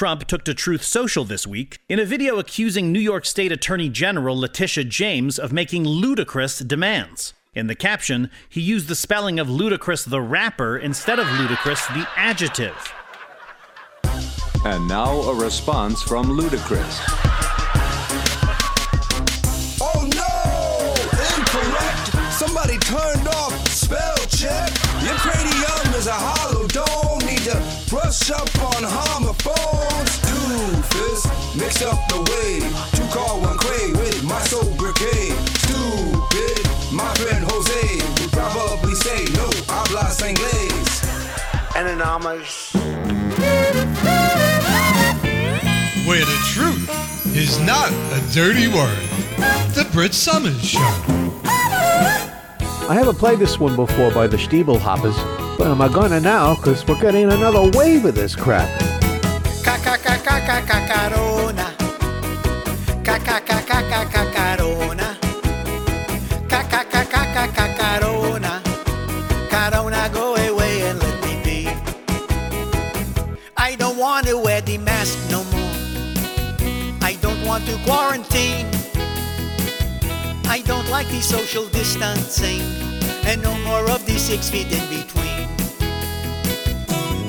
Trump took to Truth Social this week in a video accusing New York State Attorney General Letitia James of making ludicrous demands. In the caption, he used the spelling of Ludacris the rapper instead of ludicrous the adjective. And now a response from Ludacris. Oh no! Incorrect! Somebody turned off spell check. Your cranium is a hollow dome. Need to brush up on homophones. Doofus, mix up the way. Two call one cray with my soul brigade. Stupid, my friend Jose would probably say no hablas inglés. Anonymous. where the truth is not a dirty word. The Brit Somers Show. I haven't played this one before by the Stiebel Hoppers, but I'm gonna now because we're getting another wave of this crap. Corona, go away and let me be. I don't want to wear the mask no more. I don't want to quarantine. I don't like the social distancing and no more of the six feet in between.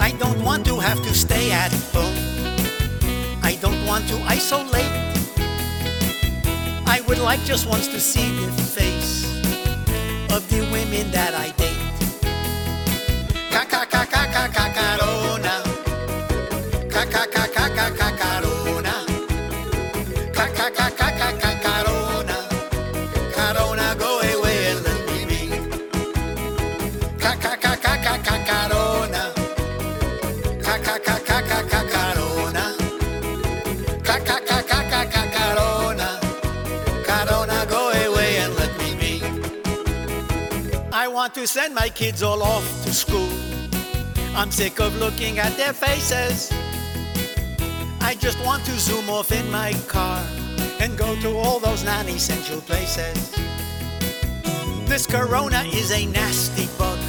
I don't want to have to stay at home. I don't want to isolate. I would like just once to see the face of the women that I date. To send my kids all off to school. I'm sick of looking at their faces. I just want to zoom off in my car and go to all those non-essential places. This corona is a nasty bug.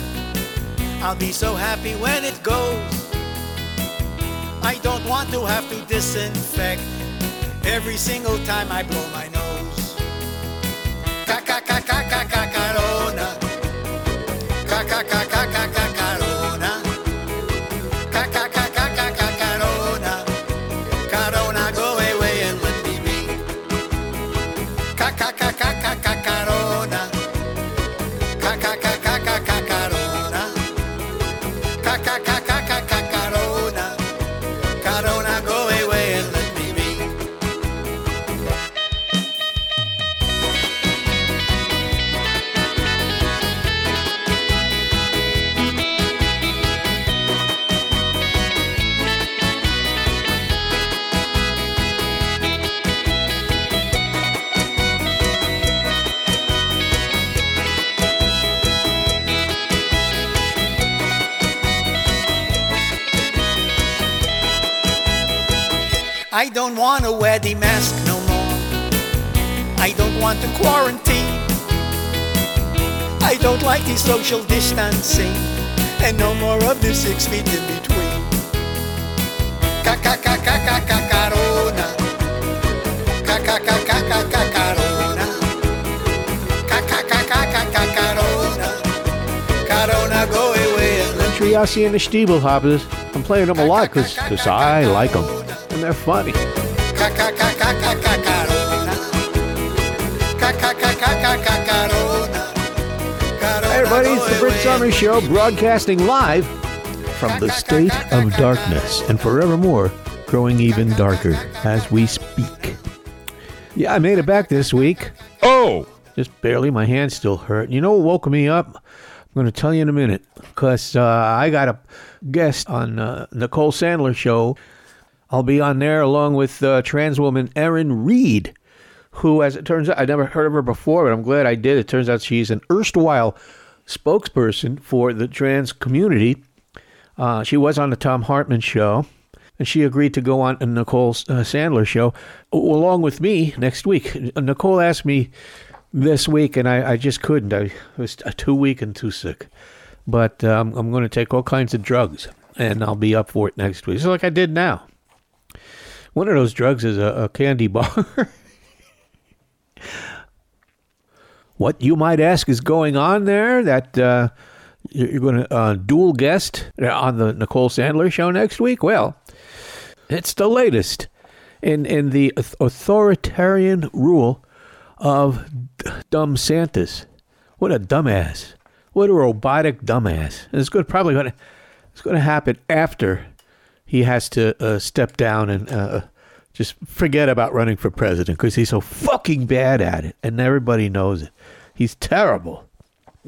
I'll be so happy when it goes. I don't want to have to disinfect every single time I blow my nose. The mask no more. I don't want to quarantine. I don't like the social distancing. And no more of the six feet in between. Go away Triasi and the. I'm playing them a lot because I like them. And they're funny. Hey everybody, it's the Brit Somers Show broadcasting live from the state of darkness and forevermore growing even darker as we speak. Yeah, I made it back this week. Oh! Just barely. My hand still hurt. You know what woke me up? I'm going to tell you in a minute because uh, I got a guest on uh, Nicole Sandler show. I'll be on there along with uh, trans woman Erin Reed, who, as it turns out, I never heard of her before, but I'm glad I did. It turns out she's an erstwhile spokesperson for the trans community. Uh, she was on the Thom Hartmann show, and she agreed to go on a Nicole uh, Sandler show along with me next week. Nicole asked me this week, and I, I just couldn't. I was too weak and too sick. But um, I'm going to take all kinds of drugs, and I'll be up for it next week, just like I did now. One of those drugs is a, a candy bar. what you might ask is going on there that uh, you're going to uh, dual guest on the Nicole Sandler show next week? Well, it's the latest in, in the authoritarian rule of dumb Santas. What a dumbass. What a robotic dumbass. And it's good, probably going to it's going to happen after he has to uh, step down and uh, just forget about running for president because he's so fucking bad at it, and everybody knows it. He's terrible.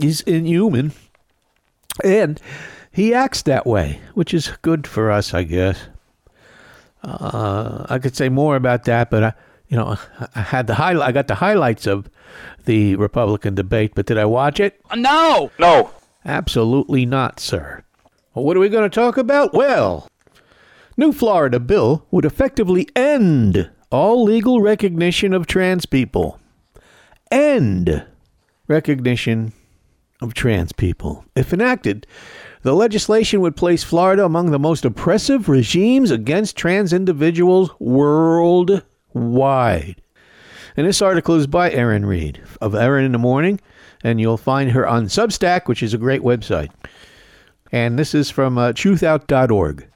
He's inhuman, and he acts that way, which is good for us, I guess. Uh, I could say more about that, but I, you know, I had the highlight. I got the highlights of the Republican debate, but did I watch it? No! No! Absolutely not, sir. Well, what are we going to talk about? Well, new Florida bill would effectively end all legal recognition of trans people. End recognition of trans people. If enacted, the legislation would place Florida among the most oppressive regimes against trans individuals worldwide. And this article is by Erin Reed of Erin in the Morning, and you'll find her on Substack, which is a great website. And this is from uh, truthout.org.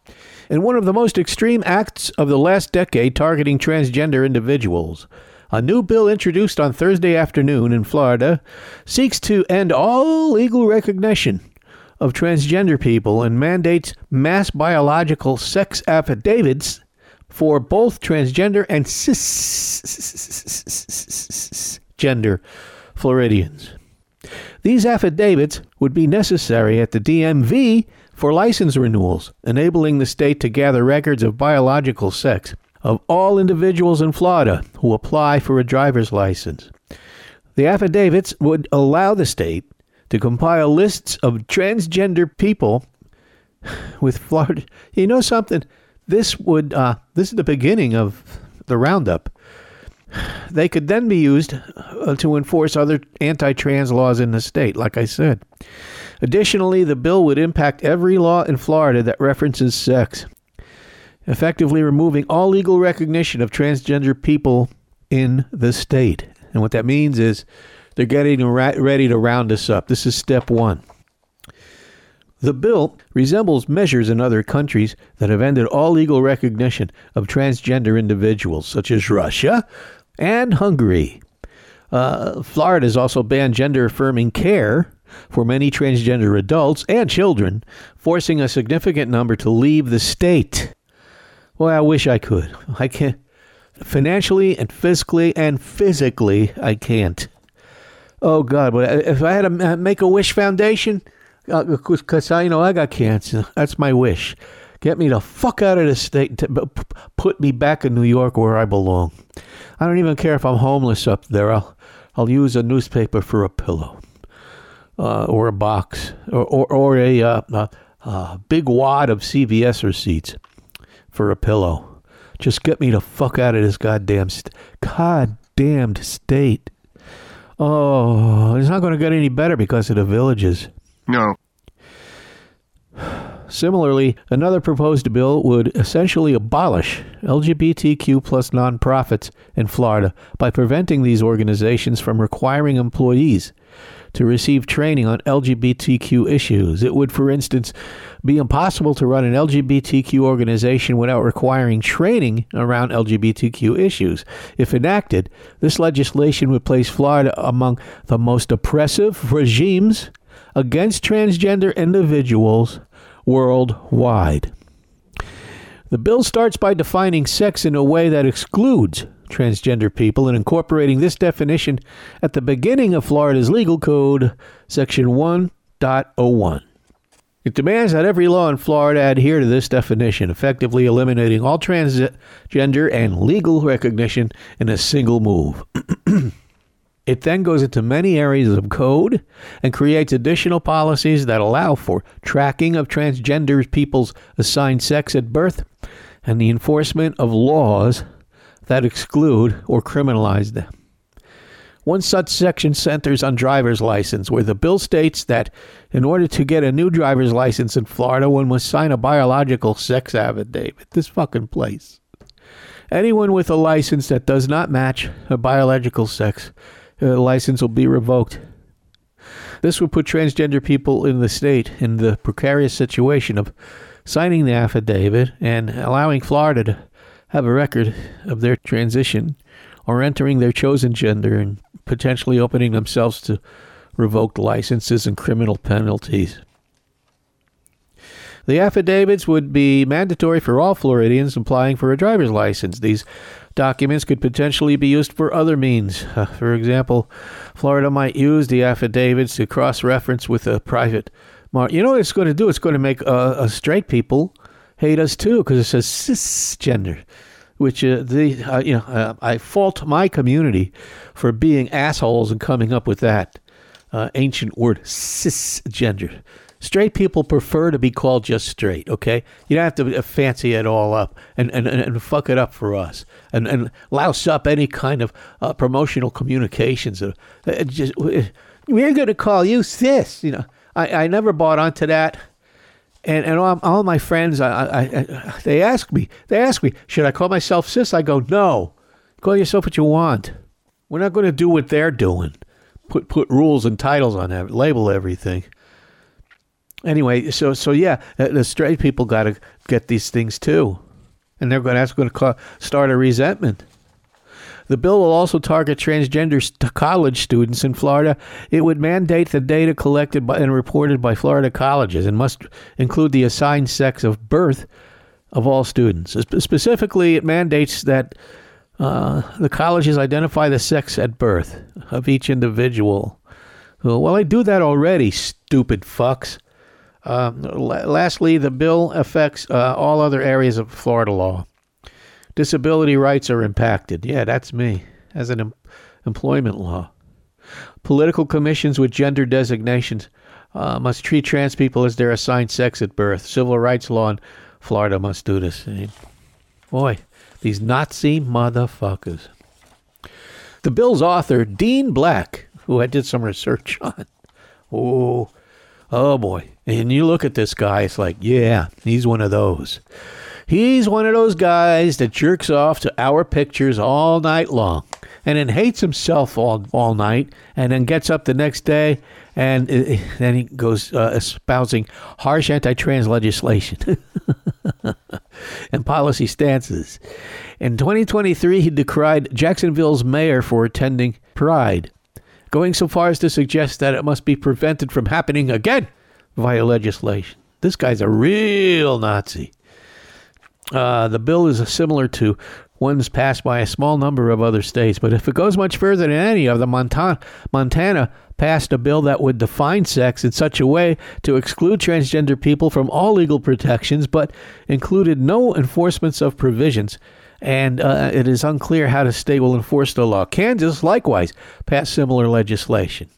In one of the most extreme acts of the last decade targeting transgender individuals, a new bill introduced on Thursday afternoon in Florida seeks to end all legal recognition of transgender people and mandates mass biological sex affidavits for both transgender and cisgender Floridians. These affidavits would be necessary at the DMV for license renewals, enabling the state to gather records of biological sex of all individuals in Florida who apply for a driver's license. The affidavits would allow the state to compile lists of transgender people with Florida. You know something? This would uh, this is the beginning of the roundup. They could then be used uh, to enforce other anti-trans laws in the state, like I said. Additionally, the bill would impact every law in Florida that references sex, effectively removing all legal recognition of transgender people in the state. And what that means is they're getting ready to round us up. This is step one. The bill resembles measures in other countries that have ended all legal recognition of transgender individuals, such as Russia and Hungary. Uh, Florida has also banned gender affirming care for many transgender adults and children, forcing a significant number to leave the state. Well, I wish I could. I can't. Financially and fiscally and physically, I can't. Oh, God. But if I had to make a wish foundation, because I you know I got cancer. That's my wish. Get me the fuck out of the state. And put me back in New York where I belong. I don't even care if I'm homeless up there. I'll I'll use a newspaper for a pillow, uh, or a box, or or, or a, uh, a, a big wad of CVS receipts for a pillow. Just get me the fuck out of this goddamn st- goddamned state. Oh, it's not going to get any better because of the villages. No. Similarly, another proposed bill would essentially abolish LGBTQ plus nonprofits in Florida by preventing these organizations from requiring employees to receive training on LGBTQ issues. It would, for instance, be impossible to run an LGBTQ organization without requiring training around LGBTQ issues. If enacted, this legislation would place Florida among the most oppressive regimes against transgender individuals worldwide. The bill starts by defining sex in a way that excludes transgender people and incorporating this definition at the beginning of Florida's legal code, section 1.01. It demands that every law in Florida adhere to this definition, effectively eliminating all transgender and legal recognition in a single move. It then goes into many areas of code and creates additional policies that allow for tracking of transgender people's assigned sex at birth and the enforcement of laws that exclude or criminalize them. One such section centers on driver's license, where the bill states that in order to get a new driver's license in Florida, one must sign a biological sex affidavit. This fucking place. Anyone with a license that does not match a biological sex, uh, license will be revoked. This would put transgender people in the state in the precarious situation of signing the affidavit and allowing Florida to have a record of their transition or entering their chosen gender and potentially opening themselves to revoked licenses and criminal penalties. The affidavits would be mandatory for all Floridians applying for a driver's license. These documents could potentially be used for other means. Uh, for example, Florida might use the affidavits to cross reference with a private. You know what it's going to do? It's going to make uh, uh, straight people hate us too because it says cisgender. Which uh, the uh, you know uh, I fault my community for being assholes and coming up with that uh, ancient word cisgender. Straight people prefer to be called just straight, okay? You don't have to fancy it all up and, and, and fuck it up for us and, and louse up any kind of uh, promotional communications. Uh, just, we're going to call you cis. You know, I, I never bought onto that. And, and all, all my friends, I, I, I, they ask me, they ask me, should I call myself cis? I go, no. Call yourself what you want. We're not going to do what they're doing. Put put rules and titles on it, label everything anyway, so so yeah, the straight people got to get these things too, and they're going to that's going to start a resentment. The bill will also target transgender st- college students in Florida. It would mandate the data collected by, and reported by Florida colleges and must include the assigned sex of birth of all students. Specifically, it mandates that uh, the colleges identify the sex at birth of each individual. Well, I do that already, stupid fucks. Uh, lastly, the bill affects uh, all other areas of Florida law. Disability rights are impacted. Yeah, that's me as an em- employment law. Political commissions with gender designations uh, must treat trans people as their assigned sex at birth. Civil rights law in Florida must do same. Boy, these Nazi motherfuckers. The bill's author, Dean Black, who I did some research on. Oh, oh boy. And you look at this guy, it's like, yeah, he's one of those. He's one of those guys that jerks off to our pictures all night long and then hates himself all, all night and then gets up the next day and uh, then he goes uh, espousing harsh anti trans legislation and policy stances. In 2023, he decried Jacksonville's mayor for attending Pride, going so far as to suggest that it must be prevented from happening again via legislation. This guy's a real Nazi. Uh, the bill is similar to ones passed by a small number of other states, but if it goes much further than any of them, Montana, Montana passed a bill that would define sex in such a way to exclude transgender people from all legal protections, but included no enforcements of provisions. And uh, it is unclear how the state will enforce the law. Kansas, likewise, passed similar legislation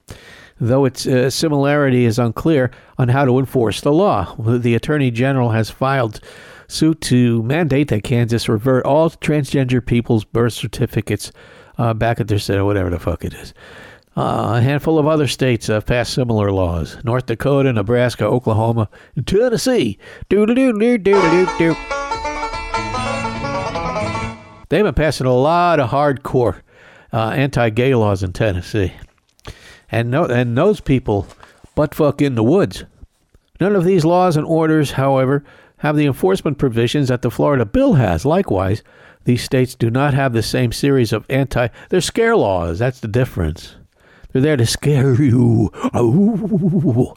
though its uh, similarity is unclear on how to enforce the law. The Attorney General has filed suit to mandate that Kansas revert all transgender people's birth certificates uh, back at their state, or whatever the fuck it is. Uh, a handful of other states have passed similar laws: North Dakota, Nebraska, Oklahoma, and Tennessee. Do do do do do do. They've been passing a lot of hardcore uh, anti-gay laws in Tennessee and no, and those people butt fuck in the woods. None of these laws and orders, however, have the enforcement provisions that the Florida bill has. Likewise, these states do not have the same series of anti. They're scare laws. That's the difference. They're there to scare you.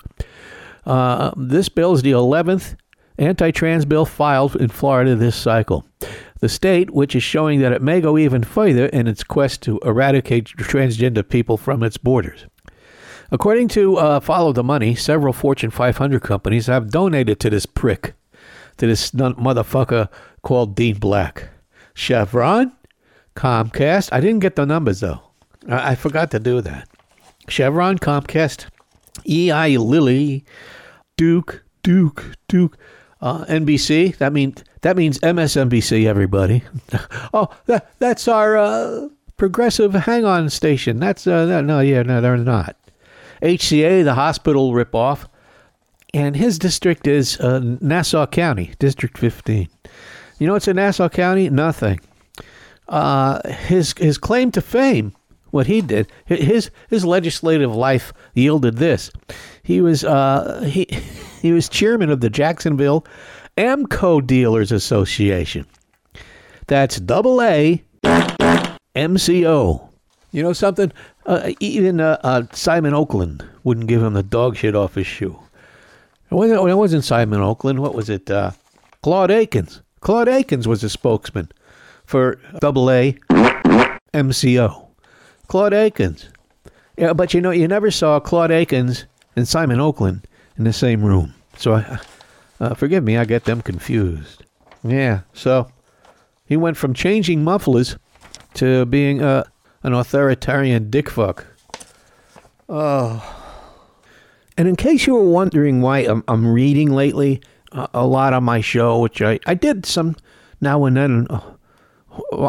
Uh, this bill is the 11th anti trans bill filed in Florida this cycle. The state, which is showing that it may go even further in its quest to eradicate transgender people from its borders. According to uh, Follow the Money, several Fortune 500 companies have donated to this prick, to this motherfucker called Dean Black. Chevron, Comcast. I didn't get the numbers though. I, I forgot to do that. Chevron, Comcast, Eli Lilly, Duke, Duke, Duke, uh, NBC. That means that means MSNBC. Everybody. oh, that that's our uh, progressive hang-on station. That's uh, no, yeah, no, they're not. HCA, the hospital ripoff, and his district is uh, Nassau County, District 15. You know what's in Nassau County? Nothing. Uh, his his claim to fame, what he did, his his legislative life yielded this. He was uh, he he was chairman of the Jacksonville AAMCO Dealers Association. That's double A MCO. You know something? Uh, even uh, uh, Simon Oakland wouldn't give him the dog shit off his shoe. It wasn't, it wasn't Simon Oakland. What was it? Uh, Claude Akins. Claude Akins was a spokesman for double A MCO. Claude Akins. Yeah, but you know, you never saw Claude Akins and Simon Oakland in the same room. So, I, uh, forgive me, I get them confused. Yeah, so he went from changing mufflers to being uh, an authoritarian dickfuck. Oh. And in case you were wondering why I'm, I'm reading lately, uh, a lot on my show, which I, I did some now and then uh,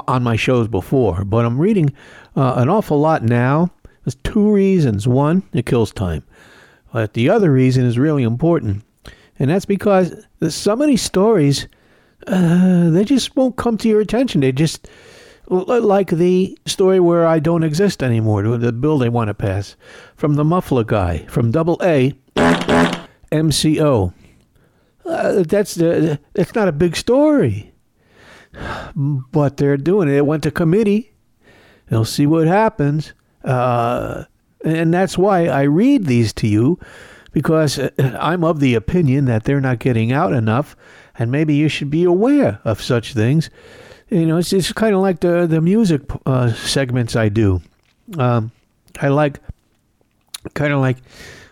on my shows before, but I'm reading uh, an awful lot now. There's two reasons. One, it kills time. But the other reason is really important. And that's because there's so many stories, uh, they just won't come to your attention. They just, like the story where I don't exist anymore, the bill they want to pass, from the muffler guy, from double A, MCO. Uh, that's the, that's not a big story. But they're doing it. It went to committee. They'll see what happens. Uh, and that's why I read these to you, because uh, I'm of the opinion that they're not getting out enough, and maybe you should be aware of such things. You know, it's, it's kind of like the the music uh, segments I do. Um, I like kind of like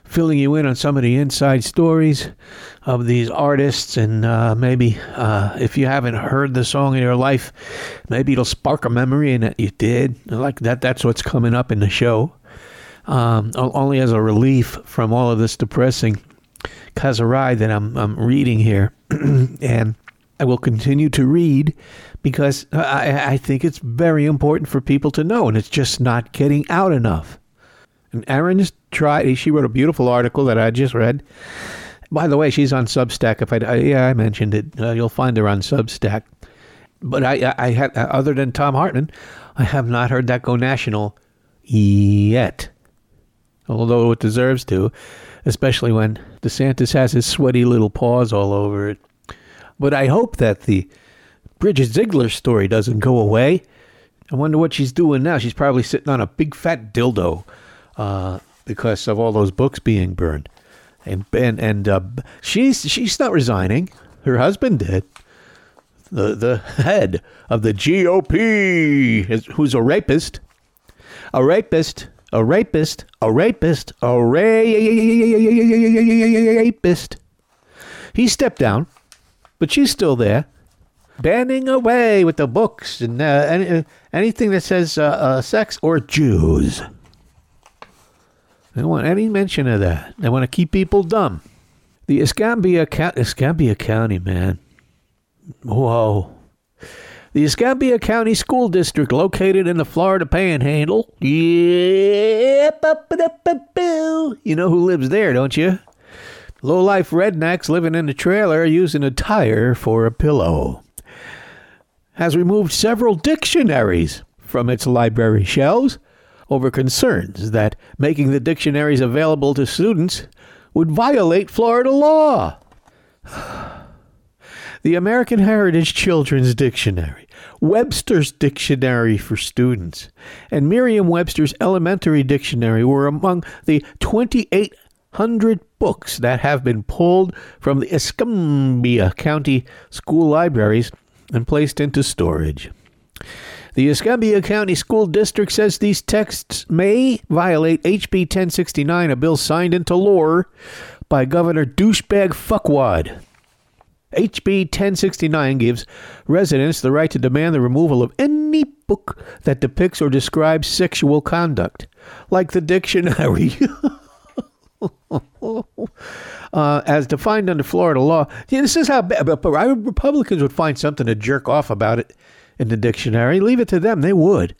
filling you in on some of the inside stories of these artists, and uh, maybe uh, if you haven't heard the song in your life, maybe it'll spark a memory and that you did. Like that, that's what's coming up in the show. Um, only as a relief from all of this depressing Kazarai that I'm, I'm reading here, and I will continue to read because I, I think it's very important for people to know, and it's just not getting out enough. And Erin's tried. She wrote a beautiful article that I just read. By the way, she's on Substack. If I, I yeah, I mentioned it. Uh, you'll find her on Substack. But I, I, I have, other than Thom Hartmann, I have not heard that go national yet. Although it deserves to, especially when DeSantis has his sweaty little paws all over it. But I hope that the Bridget Ziegler's story doesn't go away. I wonder what she's doing now. She's probably sitting on a big fat dildo uh, because of all those books being burned. And and and uh, she's she's not resigning. Her husband did. The the head of the GOP, is, who's a rapist, a rapist, a rapist, a rapist, a rapist. He stepped down, but she's still there, banning away with the books and uh, any, uh, anything that says uh, uh, sex or Jews. They don't want any mention of that. They want to keep people dumb. The Escambia, Escambia County, man. Whoa. The Escambia County School District, located in the Florida Panhandle. Yep. You know who lives there, don't you? Low life rednecks living in a trailer using a tire for a pillow. Has removed several dictionaries from its library shelves over concerns that making the dictionaries available to students would violate Florida law. The American Heritage Children's Dictionary, Webster's Dictionary for Students, and Merriam Webster's Elementary Dictionary were among the 2,800 books that have been pulled from the Escambia County school libraries and placed into storage. The Escambia County School District says these texts may violate HB 1069, a bill signed into law by Governor Douchebag Fuckwad. HB 1069 gives residents the right to demand the removal of any book that depicts or describes sexual conduct, like the dictionary. uh, as defined under Florida law. Yeah, this is how Republicans would find something to jerk off about it in the dictionary. Leave it to them; they would.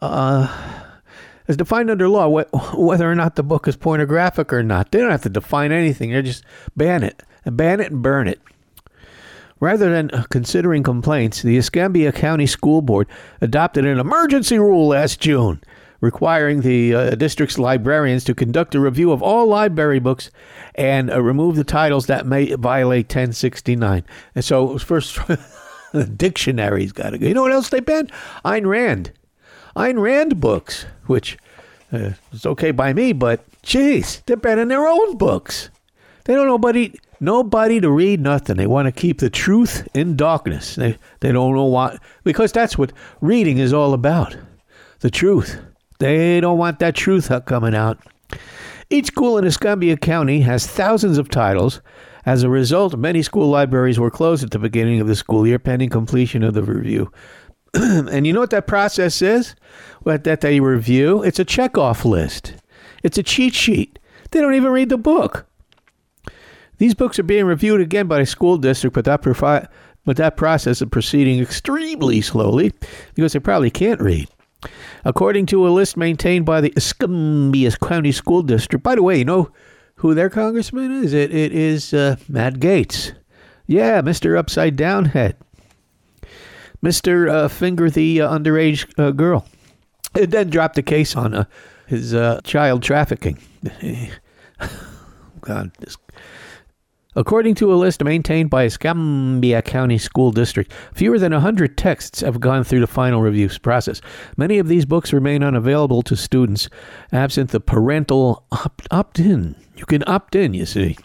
Uh, as defined under law, wh- whether or not the book is pornographic or not, they don't have to define anything. They just ban it, and ban it, and burn it. Rather than considering complaints, the Escambia County School Board adopted an emergency rule last June requiring the uh, district's librarians to conduct a review of all library books and uh, remove the titles that may violate 1069. And so first, the dictionary's got to go. You know what else they banned? Ayn Rand. Ayn Rand books, which uh, is okay by me, but geez, they're banning their own books. They don't nobody nobody to read nothing. They want to keep the truth in darkness. They they don't know why because that's what reading is all about. The truth. They don't want that truth coming out. Each school in Escambia County has thousands of titles. As a result, many school libraries were closed at the beginning of the school year pending completion of the review. and you know what that process is? What that they review? It's a checkoff list. It's a cheat sheet. They don't even read the book. These books are being reviewed again by the school district, but that, profi- but that process is proceeding extremely slowly because they probably can't read. According to a list maintained by the Escambia County School District, by the way, you know who their congressman is? It, it is uh, Matt Gaetz. Yeah, Mr. Upside Down Head. Mr. Uh, Finger the uh, underage uh, girl. It then dropped a case on uh, his uh, child trafficking. God, this According to a list maintained by Escambia County School District, fewer than 100 texts have gone through the final review process. Many of these books remain unavailable to students absent the parental opt in. You can opt in, you see.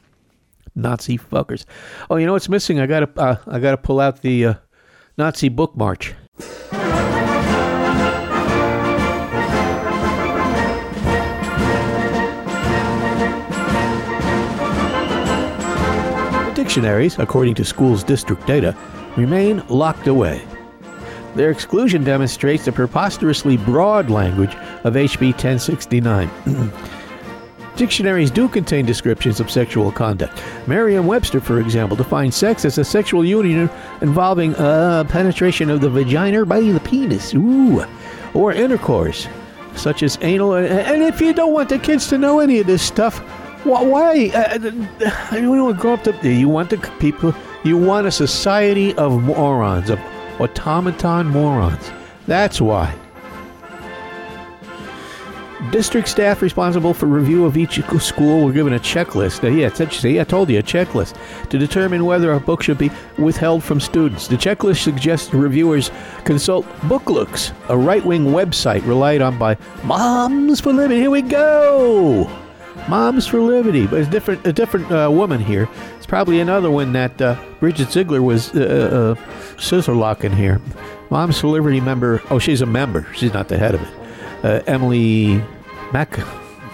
Nazi fuckers. Oh, you know what's missing? I gotta, uh, I gotta pull out the uh, Nazi book march. Dictionaries, according to schools' district data, remain locked away. Their exclusion demonstrates the preposterously broad language of HB 1069. Dictionaries do contain descriptions of sexual conduct. Merriam Webster, for example, defines sex as a sexual union involving uh, penetration of the vagina by the penis, ooh, or intercourse, such as anal. And if you don't want the kids to know any of this stuff, why? Uh, uh you want to grow up to. You want the people. You want a society of morons, of automaton morons. That's why. District staff responsible for review of each school were given a checklist. Uh, yeah, see, I told you a checklist to determine whether a book should be withheld from students. The checklist suggests reviewers consult Booklooks, a right-wing website relied on by moms for living. Here we go. Moms for Liberty, but it's different. A different uh, woman here. It's probably another one that uh, Bridget Ziegler was uh, uh, scissor locking here. Moms for Liberty member. Oh, she's a member. She's not the head of it. Uh, Emily Mac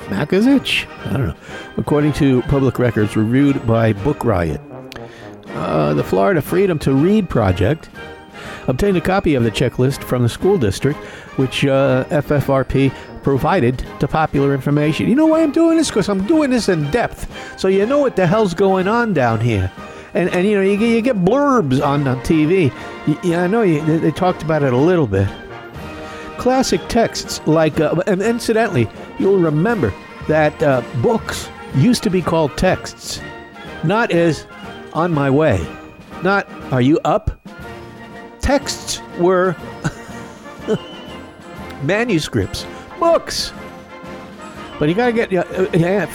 Makazich. I don't know. According to public records reviewed by Book Riot, uh, the Florida Freedom to Read project obtained a copy of the checklist from the school district, which uh, FFRP provided to popular information. You know why I'm doing this? Because I'm doing this in depth, so you know what the hell's going on down here. And, and you know you get, you get blurbs on the TV. Yeah, I know you, they, they talked about it a little bit. Classic texts like, uh, and incidentally, you'll remember that uh, books used to be called texts, not as on my way, not are you up. Texts were manuscripts books. But you got to get. Uh,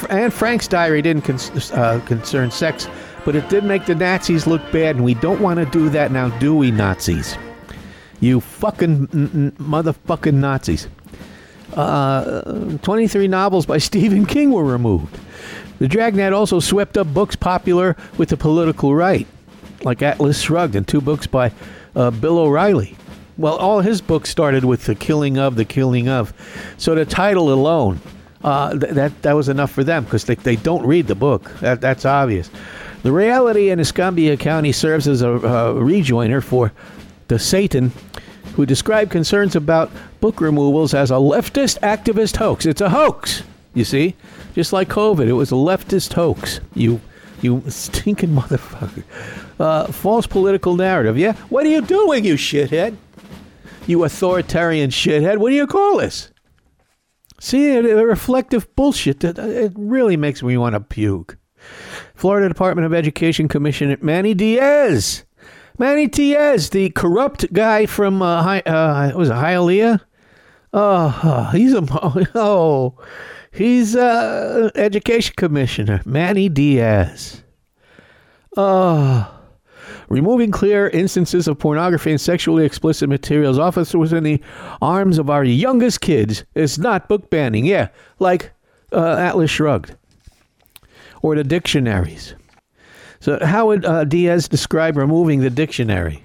Anne Frank's diary didn't con- uh, concern sex, but it did make the Nazis look bad, and we don't want to do that now, do we, Nazis? You fucking n- n- motherfucking Nazis. Uh, 23 novels by Stephen King were removed. The Dragnet also swept up books popular with the political right, like Atlas Shrugged, and two books by uh, Bill O'Reilly. Well, all his books started with the killing of the killing of. So the title alone, uh, th- that that was enough for them because they, they don't read the book. That, that's obvious. The reality in Escambia County serves as a uh, rejoiner for the Satan who described concerns about book removals as a leftist activist hoax. It's a hoax, you see? Just like COVID, it was a leftist hoax. You you stinking motherfucker. Uh, false political narrative. Yeah? What are you doing, you shithead? You authoritarian shithead. What do you call this? See, a reflective bullshit that it really makes me want to puke. Florida Department of Education Commissioner Manny Diaz Manny Diaz, the corrupt guy from uh, Hi, uh was it Hialeah? Oh, oh, he's a oh, he's uh education commissioner, Manny Diaz. Oh, removing clear instances of pornography and sexually explicit materials officers within the arms of our youngest kids is not book banning. Yeah, like uh, Atlas Shrugged or the dictionaries. So, how would uh, Diaz describe removing the dictionary?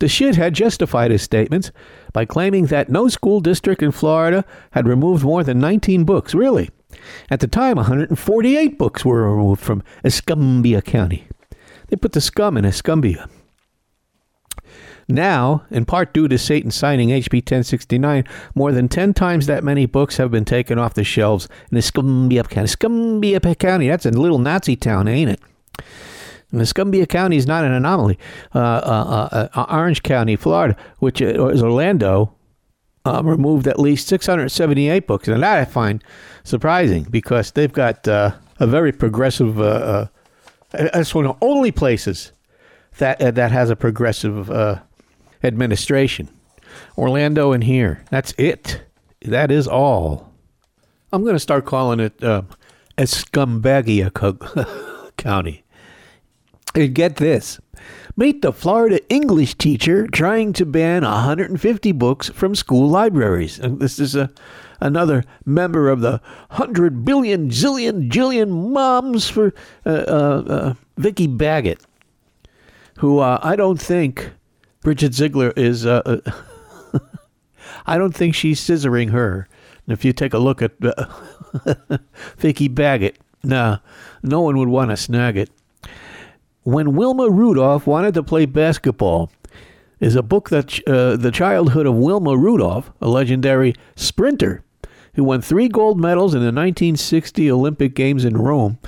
The shithead justified his statements by claiming that no school district in Florida had removed more than 19 books. Really? At the time, 148 books were removed from Escambia County. They put the scum in Escambia. Now, in part due to Satan signing HB 1069, more than 10 times that many books have been taken off the shelves in Escambia County. Escambia County, that's a little Nazi town, ain't it? And Escambia County is not an anomaly. Uh, uh, uh, uh Orange County, Florida, which is Orlando, uh, removed at least 678 books. And that I find surprising because they've got uh, a very progressive. That's one of the only places that that has a progressive administration. Orlando and here. That's it. That is all. I'm going to start calling it uh, Escumbagia County. And get this. Meet the Florida English teacher trying to ban 150 books from school libraries. And this is a another member of the hundred billion zillion jillion moms for uh, uh, uh, Vicky Baggett, who uh, I don't think Bridget Ziegler is. Uh, uh, I don't think she's scissoring her. If you take a look at Vicky Baggett, nah, no one would want to snag it. When Wilma Rudolph wanted to play basketball, is a book that uh, the childhood of Wilma Rudolph, a legendary sprinter who won three gold medals in the 1960 Olympic Games in Rome.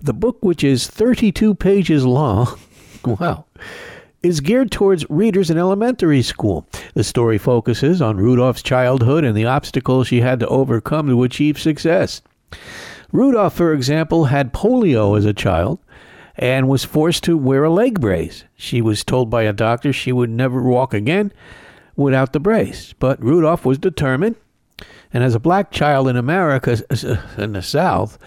The book, which is 32 pages long, wow, is geared towards readers in elementary school. The story focuses on Rudolph's childhood and the obstacles she had to overcome to achieve success. Rudolph, for example, had polio as a child and was forced to wear a leg brace. She was told by a doctor she would never walk again without the brace. But Rudolph was determined, and as a black child in America, in the South,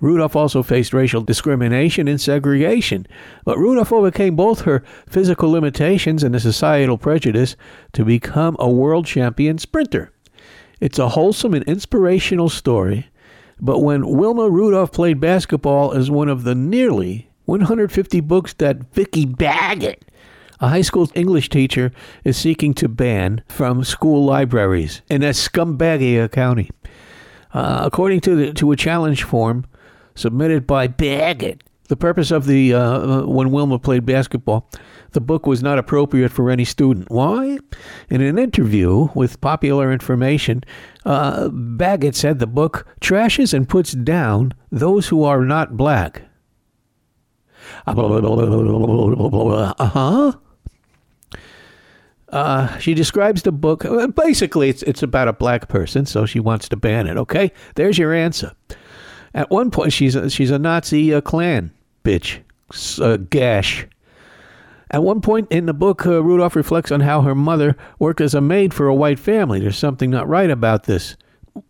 Rudolph also faced racial discrimination and segregation, but Rudolph overcame both her physical limitations and the societal prejudice to become a world champion sprinter. It's a wholesome and inspirational story, but when Wilma Rudolph played basketball as one of the nearly 150 books that Vicky Baggett, a high school English teacher, is seeking to ban from school libraries in Escambia County. Uh, according to, the, to a challenge form, submitted by Baggett. The purpose of the uh, uh, when Wilma played basketball, the book was not appropriate for any student. Why? In an interview with Popular Information, uh, Baggett said the book trashes and puts down those who are not black. Uh huh. Uh, she describes the book. Uh, basically, it's it's about a black person, so she wants to ban it. Okay, there's your answer. At one point, she's a, she's a Nazi uh, Klan bitch, uh, gash. At one point in the book, uh, Rudolph reflects on how her mother worked as a maid for a white family. There's something not right about this.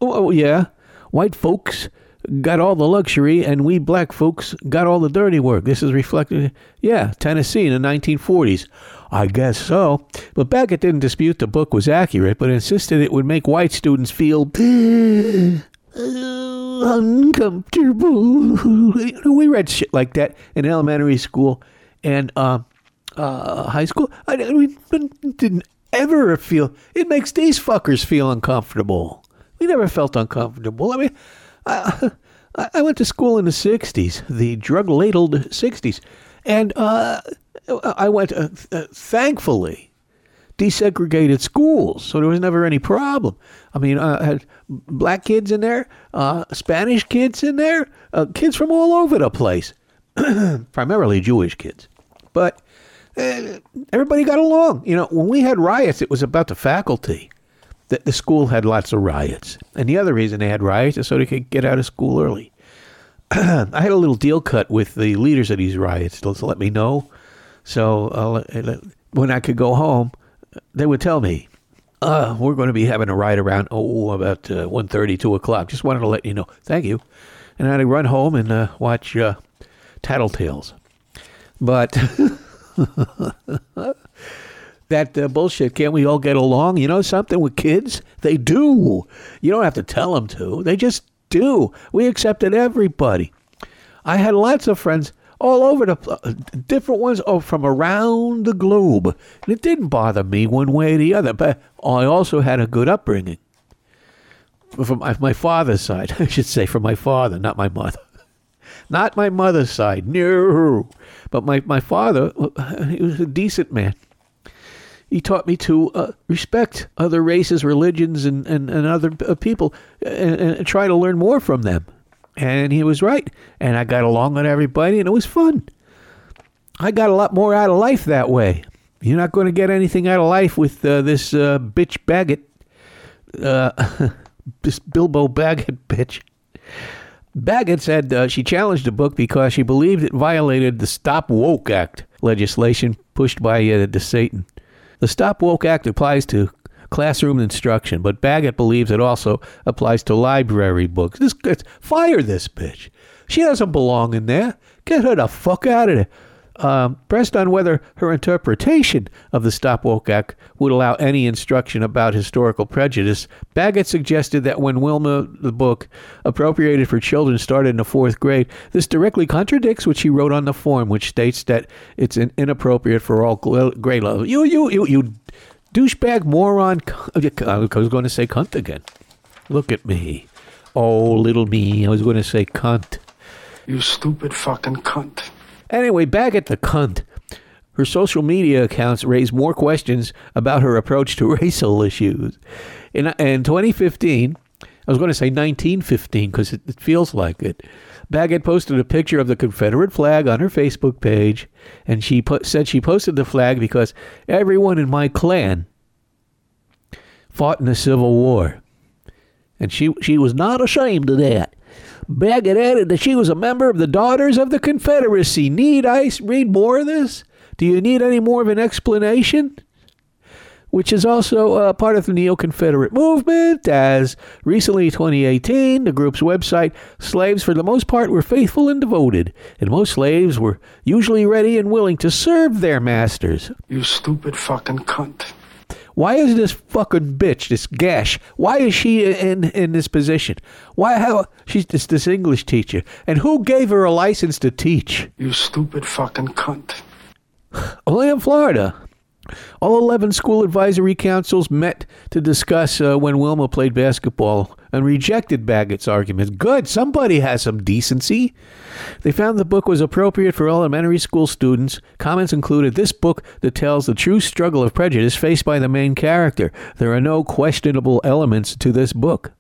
Oh, yeah. White folks got all the luxury, and we black folks got all the dirty work. This is reflected, yeah, Tennessee in the 1940s. I guess so. But Baggett didn't dispute the book was accurate, but insisted it would make white students feel uncomfortable. we read shit like that in elementary school and uh, uh, high school. I, we didn't ever feel. It makes these fuckers feel uncomfortable. We never felt uncomfortable. I mean, I, I went to school in the '60s, the drug-ladled '60s, and uh, I went. Uh, uh, thankfully, desegregated schools, so there was never any problem. I mean, I had black kids in there, uh, Spanish kids in there, uh, kids from all over the place, primarily Jewish kids. But uh, everybody got along. You know, when we had riots, it was about the faculty. The, the school had lots of riots. And the other reason they had riots is so they could get out of school early. I had a little deal cut with the leaders of these riots to let me know So uh, when I could go home, they would tell me, uh, we're going to be having a ride around, oh, about uh, 1.30, 2 o'clock. Just wanted to let you know. Thank you. And I'd run home and uh, watch uh, Tattletales. But that uh, bullshit, can't we all get along? You know something with kids? They do. You don't have to tell them to. They just do. We accepted everybody. I had lots of friends all over the uh, different ones oh, from around the globe. And it didn't bother me one way or the other, but I also had a good upbringing. From my, my father's side, I should say, from my father, not my mother. Not my mother's side, no. But my, my father, uh, he was a decent man. He taught me to uh, respect other races, religions, and, and, and other uh, people and, and try to learn more from them. And he was right. And I got along with everybody, and it was fun. I got a lot more out of life that way. You're not going to get anything out of life with uh, this uh, bitch Baggett, uh, this Bilbo Baggett bitch. Baggett said uh, she challenged the book because she believed it violated the Stop Woke Act legislation pushed by uh, DeSatan. The Stop Woke Act applies to classroom instruction, but Baggett believes it also applies to library books. This fire this bitch. She doesn't belong in there. Get her the fuck out of there. Um, pressed on whether her interpretation of the Stop Woke Act would allow any instruction about historical prejudice, Baggett suggested that when Wilma, the book appropriated for children, started in the fourth grade, this directly contradicts what she wrote on the form, which states that it's inappropriate for all grade levels. You, you, you, you douchebag moron. Oh, I was going to say cunt again. Look at me. Oh, little me. I was going to say cunt. You stupid fucking cunt. Anyway, back at the cunt. Her social media accounts raise more questions about her approach to racial issues. In, in 2015, I was going to say 1915 because it, it, feels like it. Baggett posted a picture of the Confederate flag on her Facebook page, and she said she posted the flag because everyone in my clan fought in the Civil War. And she, she was not ashamed of that. Baggett added that she was a member of the Daughters of the Confederacy. Need I read more of this? Do you need any more of an explanation? Which is also uh, part of the Neo Confederate movement. As recently 2018, the group's website, slaves for the most part were faithful and devoted, and most slaves were usually ready and willing to serve their masters. You stupid fucking cunt. Why is this fucking bitch, this gash, why is she in in this position? Why how she's this, this English teacher, and who gave her a license to teach? You stupid fucking cunt. Only in Florida. All 11 school advisory councils met to discuss uh, when Wilma played basketball and rejected Baggett's arguments. Good, somebody has some decency. They found the book was appropriate for elementary school students. Comments included this book that tells the true struggle of prejudice faced by the main character. There are no questionable elements to this book.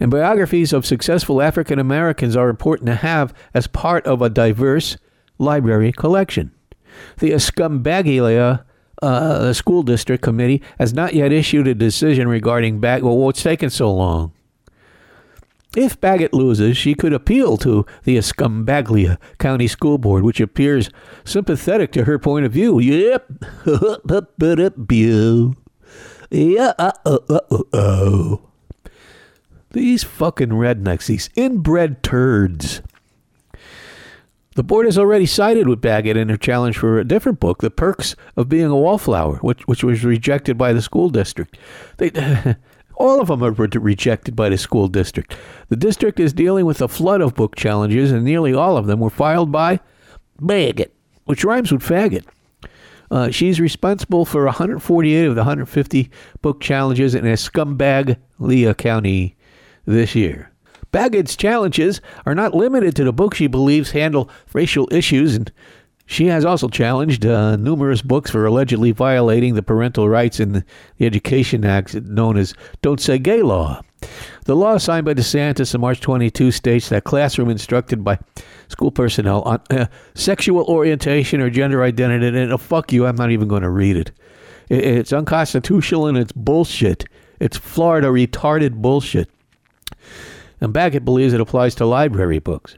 And biographies of successful African Americans are important to have as part of a diverse library collection. The Escambia uh, the school district committee has not yet issued a decision regarding Baggett. Well, what's taken so long? If Baggett loses, she could appeal to the Escambia County School Board, which appears sympathetic to her point of view. Yep. These fucking rednecks, these inbred turds. The board has already sided with Baggett in her challenge for a different book, The Perks of Being a Wallflower, which, which was rejected by the school district. They, all of them are rejected by the school district. The district is dealing with a flood of book challenges, and nearly all of them were filed by Baggett, which rhymes with faggot. Uh, she's responsible for 148 of the 150 book challenges in a scumbag Leah County this year. Baggett's challenges are not limited to the books she believes handle racial issues, and she has also challenged uh, numerous books for allegedly violating the parental rights in the Education Act known as Don't Say Gay Law. The law signed by DeSantis in March 22 states that classroom instructed by school personnel on uh, sexual orientation or gender identity, and oh, fuck you, I'm not even going to read it. It's unconstitutional and it's bullshit. It's Florida retarded bullshit and Baggett believes it applies to library books.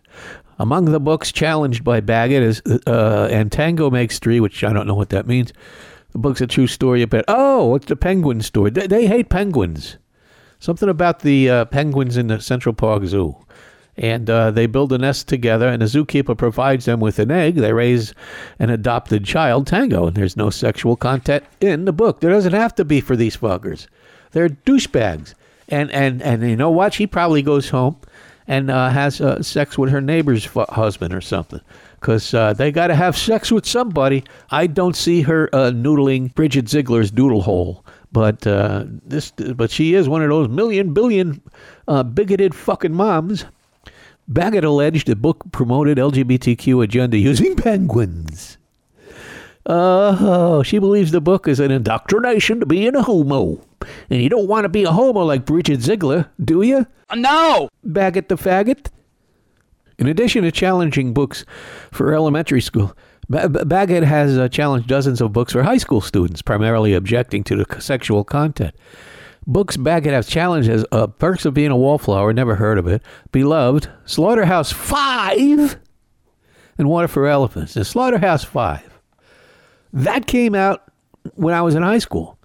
Among the books challenged by Baggett is uh, And Tango Makes Three, which I don't know what that means. The book's a true story about, oh, it's the penguin story. They, they hate penguins. Something about the uh, penguins in the Central Park Zoo. And uh, they build a nest together, and the zookeeper provides them with an egg. They raise an adopted child, Tango, and there's no sexual content in the book. There doesn't have to be for these fuckers. They're douchebags. And, and, and you know what? She probably goes home and uh, has uh, sex with her neighbor's husband or something. Because uh, they got to have sex with somebody. I don't see her uh, noodling Bridget Ziegler's doodle hole. But uh, this, but she is one of those million billion uh, bigoted fucking moms. Baggett alleged the book promoted LGBTQ agenda using penguins. Oh, she believes the book is an indoctrination to being a homo. And you don't want to be a homo like Bridget Ziegler, do you? No! Baggett the faggot. In addition to challenging books for elementary school, Ba- Ba- Baggett has uh, challenged dozens of books for high school students, primarily objecting to the sexual content. Books Baggett has challenged as uh, Perks of Being a Wallflower, never heard of it, Beloved, Slaughterhouse 5, and Water for Elephants. And Slaughterhouse 5. That came out when I was in high school.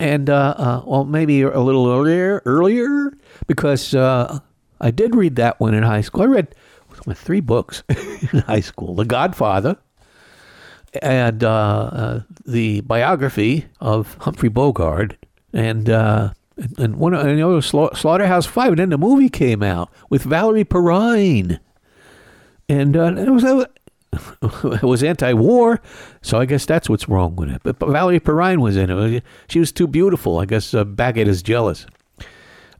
And, uh, uh, well, maybe a little earlier, earlier, because uh, I did read that one in high school. I read three books in high school The Godfather, and uh, uh, the biography of Humphrey Bogart, and uh, and one and the other Sla- Slaughterhouse Five. And then the movie came out with Valerie Perrine, and uh, it was was anti-war, so I guess that's what's wrong with it. But, but Valerie Perrine was in it. She was too beautiful. I guess uh, Baggett is jealous.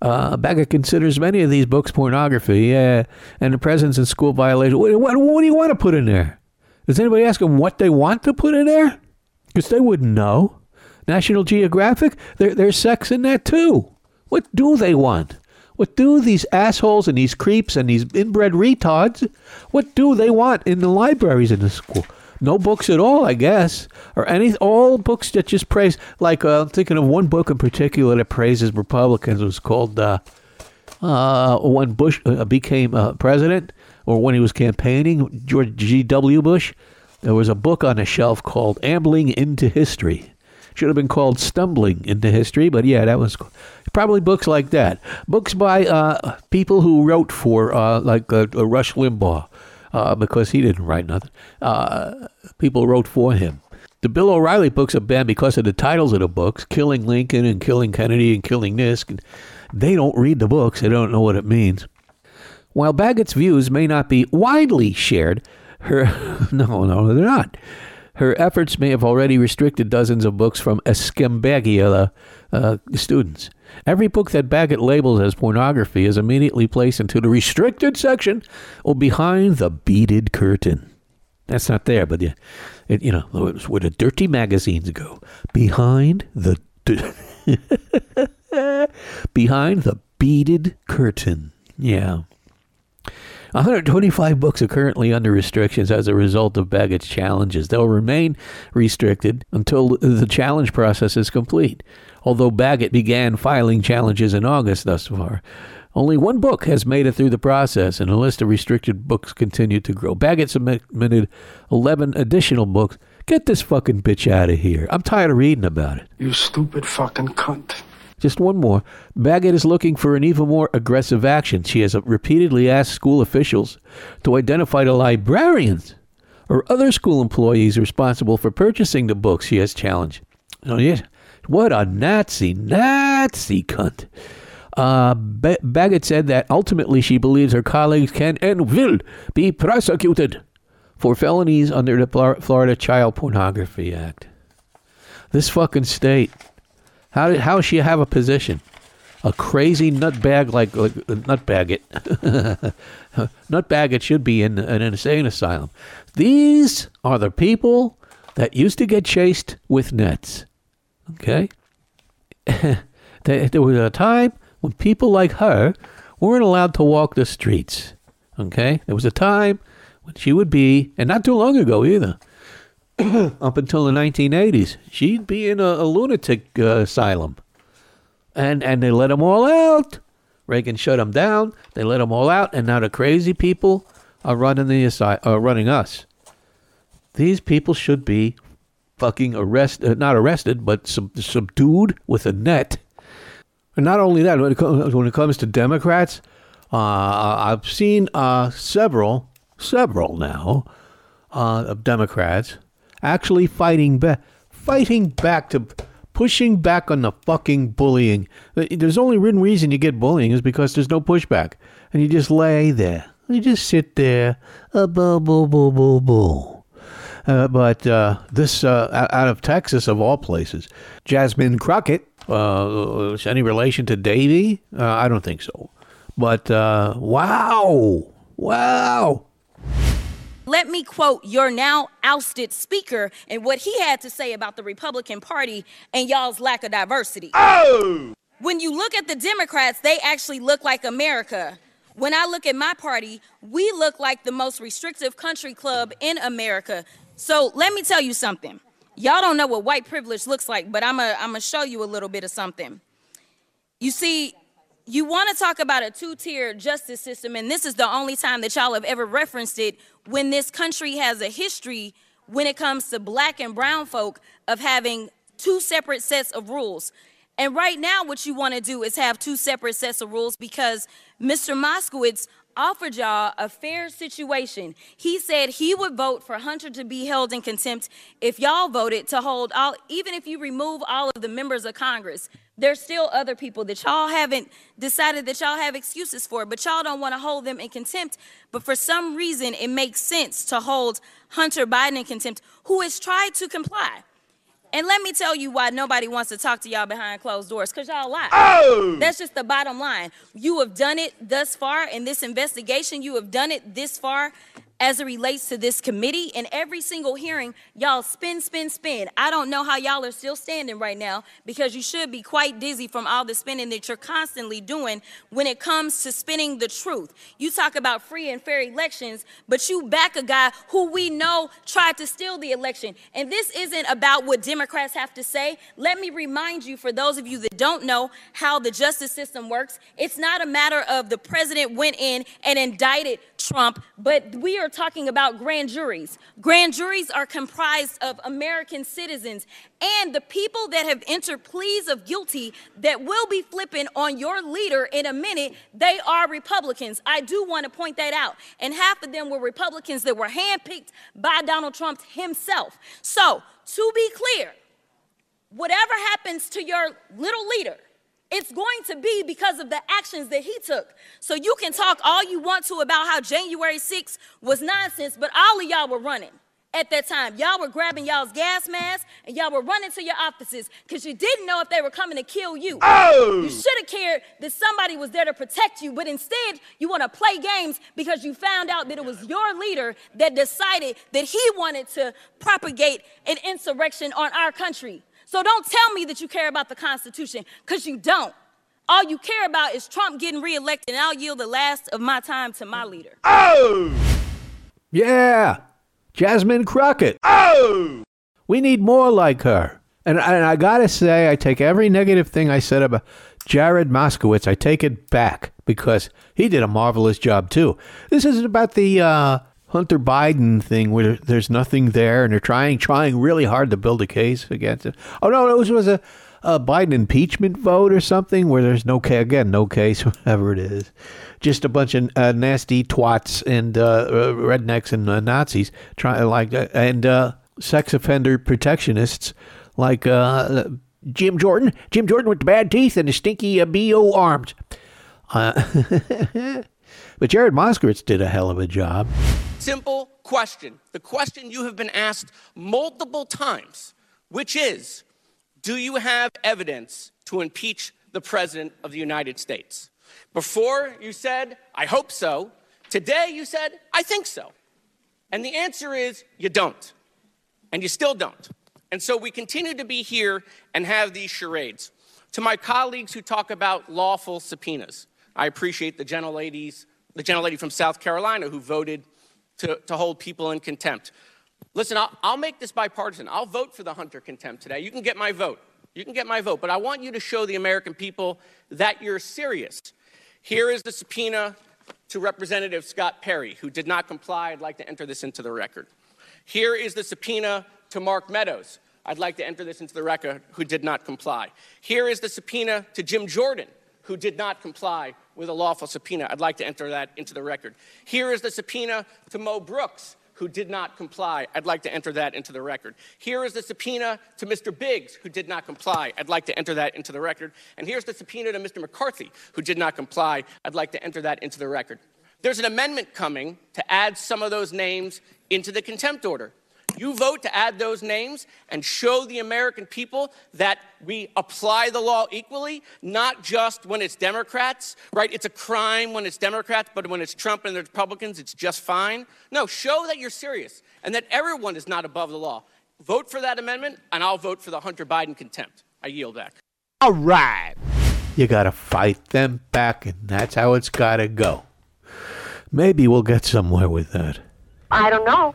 Uh, Baggett considers many of these books pornography, yeah, and the presence and school violation. What, what, what do you want to put in there? Does anybody ask them what they want to put in there? Because they wouldn't know. National Geographic, there, there's sex in that too. What do they want? What do these assholes and these creeps and these inbred retards, what do they want in the libraries in the school? No books at all, I guess, or any all books that just praise. Like uh, I'm thinking of one book in particular that praises Republicans. It was called uh, uh, when Bush uh, became uh, president, or when he was campaigning, George G. W. Bush. There was a book on a shelf called "Ambling into History." Should have been called "Stumbling into History," but yeah, that was probably books like that. Books by uh, people who wrote for, uh, like uh, uh, Rush Limbaugh, uh, because he didn't write nothing. Uh, people wrote for him. The Bill O'Reilly books are banned because of the titles of the books, killing Lincoln and killing Kennedy and killing this. They don't read the books. They don't know what it means. While Baggett's views may not be widely shared, her no, no, they're not. Her efforts may have already restricted dozens of books from Escambia uh, students. Every book that Baggett labels as pornography is immediately placed into the restricted section or behind the beaded curtain. That's not there, but yeah, it, you know, where the dirty magazines go. Behind the behind the beaded curtain. Yeah. 125 books are currently under restrictions as a result of Baggett's challenges. They'll remain restricted until the challenge process is complete. Although Baggett began filing challenges in August thus far, only one book has made it through the process, and the list of restricted books continued to grow. Baggett submitted 11 additional books. Get this fucking bitch out of here. I'm tired of reading about it. You stupid fucking cunt. Just one more. Baggett is looking for an even more aggressive action. She has repeatedly asked school officials to identify the librarians or other school employees responsible for purchasing the books she has challenged. Oh, yeah. What a Nazi, Nazi cunt. Uh, ba- Baggett said that ultimately she believes her colleagues can and will be prosecuted for felonies under the Florida Child Pornography Act. This fucking state. How did, how she have a position? A crazy nutbag like, like uh, nutbag it. should be in an insane asylum. These are the people that used to get chased with nets. Okay? there was a time when people like her weren't allowed to walk the streets. Okay? There was a time when she would be, and not too long ago either, up until the 1980s, she'd be in a, a lunatic uh, asylum. And, and they let them all out. Reagan shut them down. They let them all out. And now the crazy people are running the aside, uh, running us. These people should be fucking arrested, uh, not arrested, but sub- subdued with a net. And not only that, when it, comes, when it comes to Democrats, uh, I've seen uh, several, several now, uh, of Democrats actually fighting back, fighting back to pushing back on the fucking bullying. There's only one reason you get bullying is because there's no pushback, and you just lay there, you just sit there, uh, boo boo boo boo. Uh, but uh, this uh, out of Texas, of all places, Jasmine Crockett. Uh, any relation to Davy? Uh, I don't think so. But uh, wow, wow. Let me quote your now ousted speaker and what he had to say about the Republican Party and y'all's lack of diversity. Oh! When you look at the Democrats, they actually look like America. When I look at my party, we look like the most restrictive country club in America. So let me tell you something. Y'all don't know what white privilege looks like, but I'm going to show you a little bit of something. You see, you want to talk about a two tier justice system, and this is the only time that y'all have ever referenced it when this country has a history when it comes to black and brown folk of having two separate sets of rules. And right now, what you want to do is have two separate sets of rules because Mr. Moskowitz offered y'all a fair situation. He said he would vote for Hunter to be held in contempt if y'all voted to hold all, even if you remove all of the members of Congress. There's still other people that y'all haven't decided that y'all have excuses for, but y'all don't want to hold them in contempt. But for some reason, it makes sense to hold Hunter Biden in contempt, who has tried to comply. And let me tell you why nobody wants to talk to y'all behind closed doors, because y'all lie. Oh! That's just the bottom line. You have done it thus far in this investigation. You have done it this far as it relates to this committee. In every single hearing, y'all spin, spin, spin. I don't know how y'all are still standing right now because you should be quite dizzy from all the spinning that you're constantly doing when it comes to spinning the truth. You talk about free and fair elections, but you back a guy who we know tried to steal the election. And this isn't about what Democrats have to say. Let me remind you, for those of you that don't know how the justice system works, it's not a matter of the president went in and indicted Trump, but we are talking about grand juries. Grand juries are comprised of American citizens and the people that have entered pleas of guilty that will be flipping on your leader in a minute, they are Republicans. I do want to point that out. And half of them were Republicans that were handpicked by Donald Trump himself. So, to be clear, whatever happens to your little leader, it's going to be because of the actions that he took. So you can talk all you want to about how January 6th was nonsense, but all of y'all were running at that time. Y'all were grabbing y'all's gas masks and y'all were running to your offices because you didn't know if they were coming to kill you. Oh! You should have cared that somebody was there to protect you, but instead you want to play games because you found out that it was your leader that decided that he wanted to propagate an insurrection on our country. So don't tell me that you care about the Constitution, because you don't. All you care about is Trump getting reelected, and I'll yield the last of my time to my leader. Oh! Yeah, Jasmine Crockett. Oh! We need more like her. And, and I gotta say, I take every negative thing I said about Jared Moskowitz, I take it back because he did a marvelous job too. This isn't about the uh, Hunter Biden thing where there's nothing there and they're trying trying really hard to build a case against it. Oh no, it was, a, a Biden impeachment vote or something where there's no case again, no case, whatever it is, just a bunch of uh, nasty twats and uh, uh rednecks and uh, Nazis trying like uh, and uh, sex offender protectionists like Jim Jordan, Jim Jordan with the bad teeth and the stinky bo arms. but Jared Moskowitz did a hell of a job simple question, the question you have been asked multiple times, which is Do you have evidence to impeach the President of the United States? Before you said, I hope so. Today you said, I think so. And the answer is, you don't. And you still don't. And so we continue to be here and have these charades. To my colleagues who talk about lawful subpoenas, I appreciate the gentleladies, the gentlelady from South Carolina who voted to, to hold people in contempt. Listen, I'll, I'll make this bipartisan. I'll vote for the Hunter contempt today. You can get my vote. You can get my vote. But I want you to show the American people that you're serious. Here is the subpoena to Representative Scott Perry, who did not comply. I'd like to enter this into the record. Here is the subpoena to Mark Meadows. I'd like to enter this into the record, who did not comply. Here is the subpoena to Jim Jordan, who did not comply with a lawful subpoena. I'd like to enter that into the record. Here is the subpoena to Mo Brooks, who did not comply. I'd like to enter that into the record. Here is the subpoena to Mr. Biggs, who did not comply. I'd like to enter that into the record. And here's the subpoena to Mr. McCarthy, who did not comply. I'd like to enter that into the record. There's an amendment coming to add some of those names into the contempt order. You vote to add those names and show the American people that we apply the law equally, not just when it's Democrats, right? It's a crime when it's Democrats, but when it's Trump and the Republicans, it's just fine. No, show that you're serious and that everyone is not above the law. Vote for that amendment, and I'll vote for the Hunter Biden contempt. I yield back. All right. You got to fight them back, and that's how it's got to go. Maybe we'll get somewhere with that. I don't know.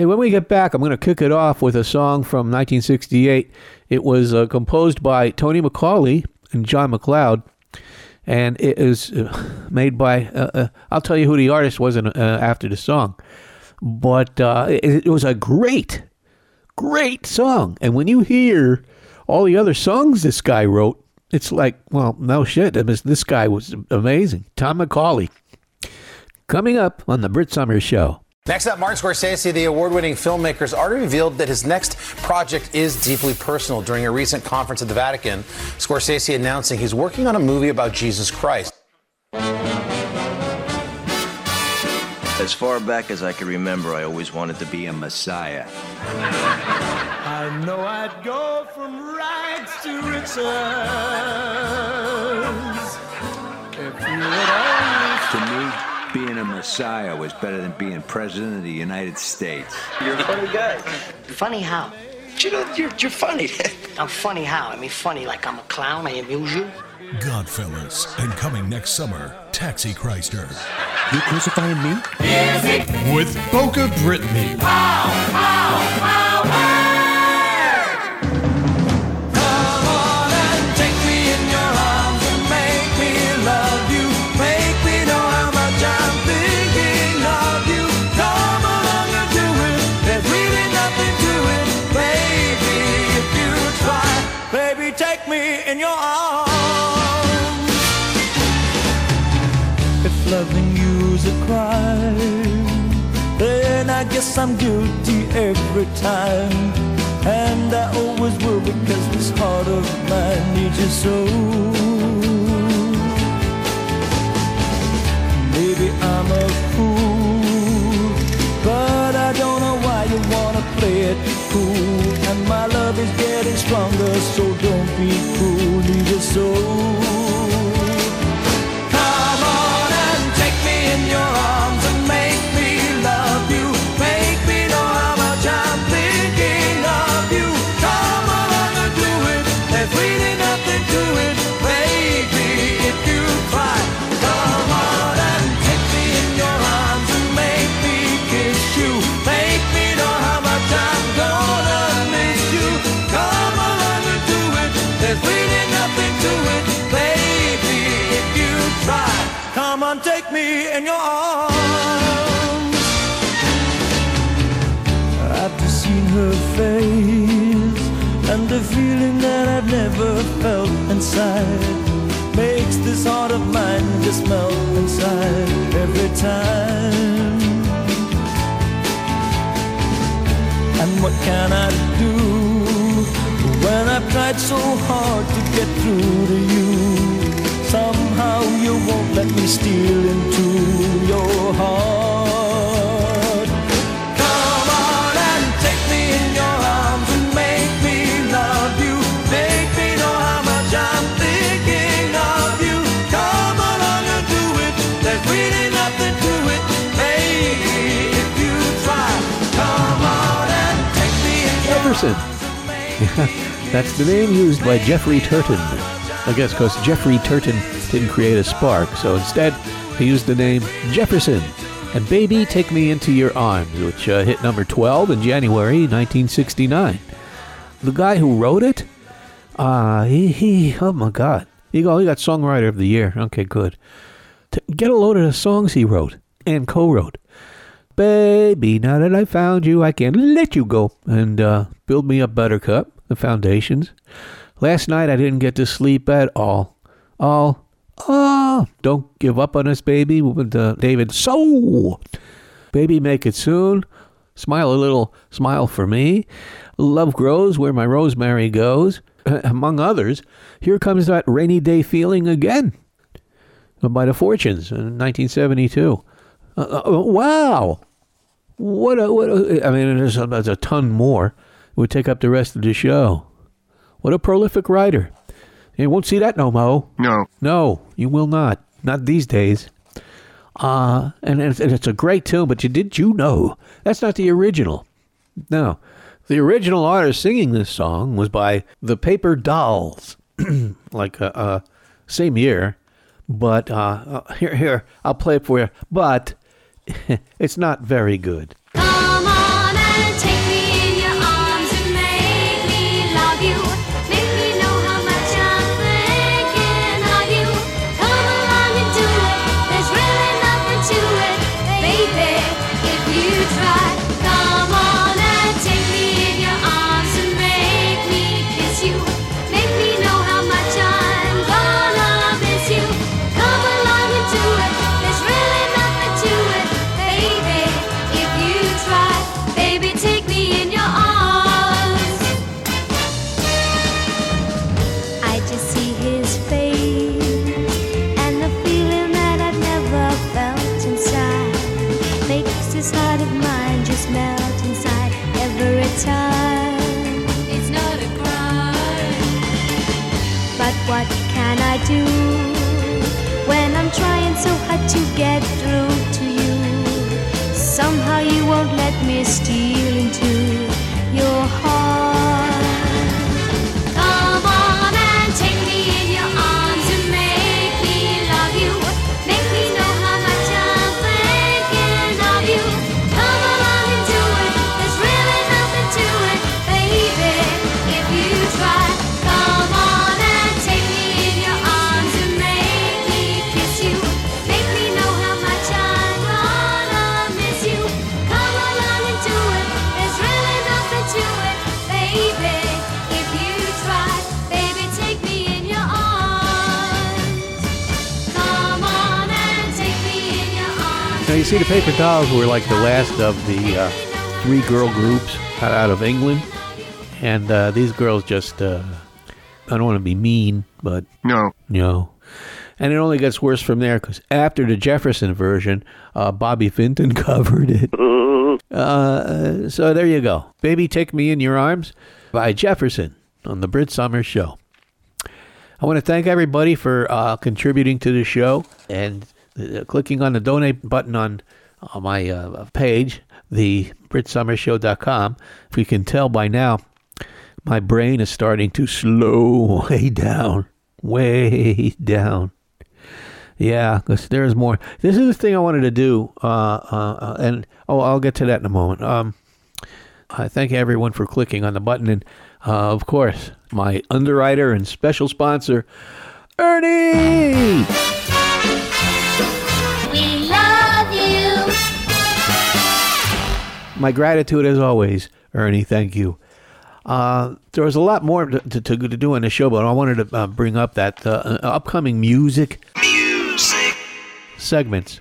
Hey, when we get back, I'm going to kick it off with a song from 1968. It was uh, composed by Tony Macaulay and John McLeod, and it is uh, made by, uh, uh, I'll tell you who the artist was in, uh, after the song. But it, it was a great, great song. And when you hear all the other songs this guy wrote, it's like, well, no shit. This guy was amazing. Tom Macaulay. Coming up on the Brit Somers Show. Next up, Martin Scorsese, the award winning filmmaker, has already revealed that his next project is deeply personal. During a recent conference at the Vatican, Scorsese announcing he's working on a movie about Jesus Christ. As far back as I can remember, I always wanted to be a messiah. I know I'd go from rags to riches if you would To me, being a messiah was better than being president of the United States. You're a funny guy. Funny how? You know, you're, you're funny. I'm funny how? I mean, funny like I'm a clown. I amuse you. Godfellas, and coming next summer, Taxi Chrysler. You crucifying me? With Boca Brittany. Baby, a crime, then I guess I'm guilty every time. And I always will because this heart of mine needs you so. Maybe I'm a fool, but I don't know why you wanna play it cool. And my love is getting stronger, so don't be cruel, leave it so. And the feeling that I've never felt inside makes this heart of mine just melt inside every time. And what can I do when I've tried so hard to get through to you? Somehow you won't let me steal into That's the name used by Jeffrey Turton. I guess because Jeffrey Turton didn't create a spark, so instead he used the name Jefferson. And Baby Take Me Into Your Arms, which uh, hit number 12 in January 1969. The guy who wrote it, uh, he, he oh my God. He got, he got Songwriter of the Year. Okay, good. get a load of the songs he wrote and co-wrote. Baby, now that I found you, I can't let you go. And uh, Build Me Up Buttercup, the foundations. Last night I didn't get to sleep at all. All, oh, don't give up on us, baby, with uh, David Soul. Baby, make it soon. Smile a little, smile for me. Love grows where my rosemary goes. Among others, here comes that rainy day feeling again by the Fortunes in 1972. Uh, uh, wow. What a, what a, I mean, there's a, there's a ton more. It would take up the rest of the show. What a prolific writer. You won't see that no mo. No. No, you will not. Not these days. Uh, and it's, and it's a great tune, but you did you know that's not the original? No. The original artist singing this song was by the Paper Dolls, like uh, uh, same year. But uh, uh, here, here, I'll play it for you. But it's not very good. Steal see, the Paper Dolls were like the last of the uh, three girl groups out of England. And uh, these girls just, uh, I don't want to be mean, but. No. No. And it only gets worse from there because after the Jefferson version, uh, Bobby Finton covered it. Uh, so there you go. Baby, Take Me in Your Arms by Jefferson on the Brit Somers Show. I want to thank everybody for uh, contributing to the show and clicking on the donate button on, on my uh, page, the BritSummerShow.com. If you can tell by now, my brain is starting to slow way down, way down. Yeah, because there's more. This is the thing I wanted to do, uh, uh, uh, and oh, I'll get to that in a moment. Um, I thank everyone for clicking on the button, and uh, of course, my underwriter and special sponsor, Ernie. My gratitude, as always, Ernie. Thank you. Uh, there was a lot more to, to, to do on the show, but I wanted to uh, bring up that uh, upcoming music segments.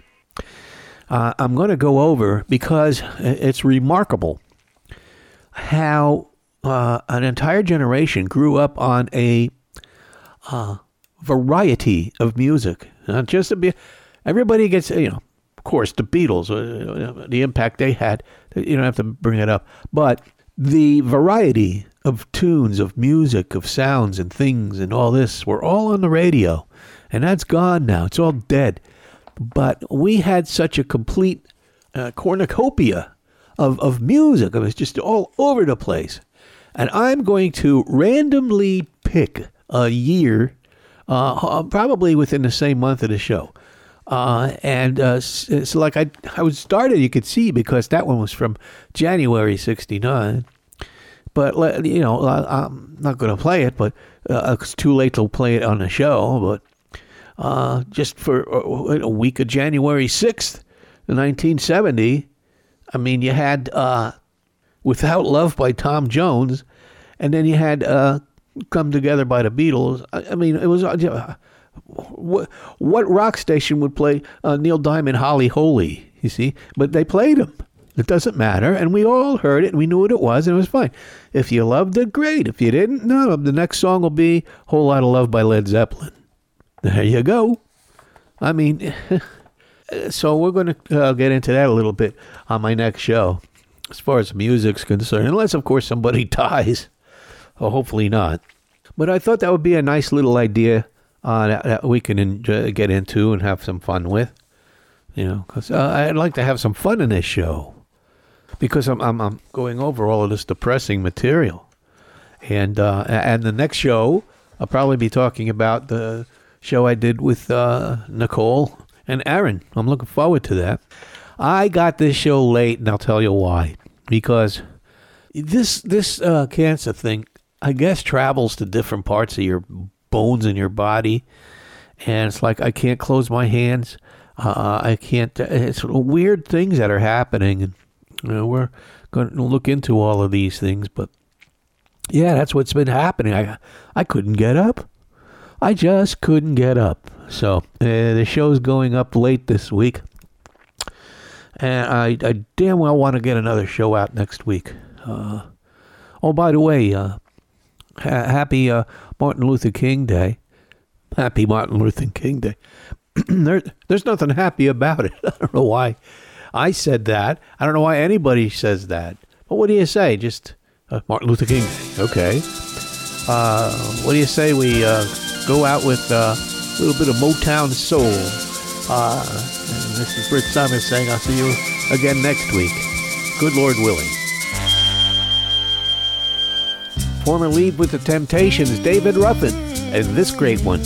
Uh, I'm going to go over because it's remarkable how uh, an entire generation grew up on a uh, variety of music. Not just a bit. Everybody gets, you know, of course, the Beatles, uh, the impact they had. You don't have to bring it up, but the variety of tunes, of music, of sounds, and things, and all this were all on the radio, and that's gone now. It's all dead. But we had such a complete uh, cornucopia of, of music. It was just all over the place. And I'm going to randomly pick a year, uh, probably within the same month of the show. Uh, and uh, it's like I, I was started, you could see, because that one was from January 69. But, you know, I'm not going to play it, but uh, it's too late to play it on the show. But uh, just for uh, a week of January 6th, 1970. I mean, you had uh, Without Love by Tom Jones, and then you had Come Together by the Beatles. I, I mean, it was. What, what rock station would play uh, Neil Diamond Holly Holy? You see, but they played him. It doesn't matter, and we all heard it, and we knew what it was, and it was fine. If you loved it, great. If you didn't, no. The next song will be "Whole Lot of Love" by Led Zeppelin. There you go. I mean, so we're going to uh, get into that a little bit on my next show, as far as music's concerned, unless of course somebody dies. Oh, hopefully not. But I thought that would be a nice little idea uh, that, that we can enjoy, get into and have some fun with. You know, because uh, I'd like to have some fun in this show because I'm, I'm I'm going over all of this depressing material, and uh, and the next show I'll probably be talking about the show I did with uh, Nicole and Aaron. I'm looking forward to that. I got this show late, and I'll tell you why. Because this this uh, cancer thing, I guess, travels to different parts of your bones in your body, and it's like I can't close my hands. Uh, I can't. It's weird things that are happening, and you know, we're going to look into all of these things. But yeah, that's what's been happening. I I couldn't get up. I just couldn't get up. So uh, the show's going up late this week, and I, I damn well want to get another show out next week. Uh, oh, by the way, uh, ha- happy uh, Martin Luther King Day. Happy Martin Luther King Day. there, there's nothing happy about it. I don't know why I said that. I don't know why anybody says that. But what do you say? Just uh, Martin Luther King Day. Okay. Uh, what do you say we uh, go out with uh, a little bit of Motown soul? Uh, and this is Brit Somers saying I'll see you again next week. Good Lord willing. Former lead with the Temptations, David Ruffin, and this great one.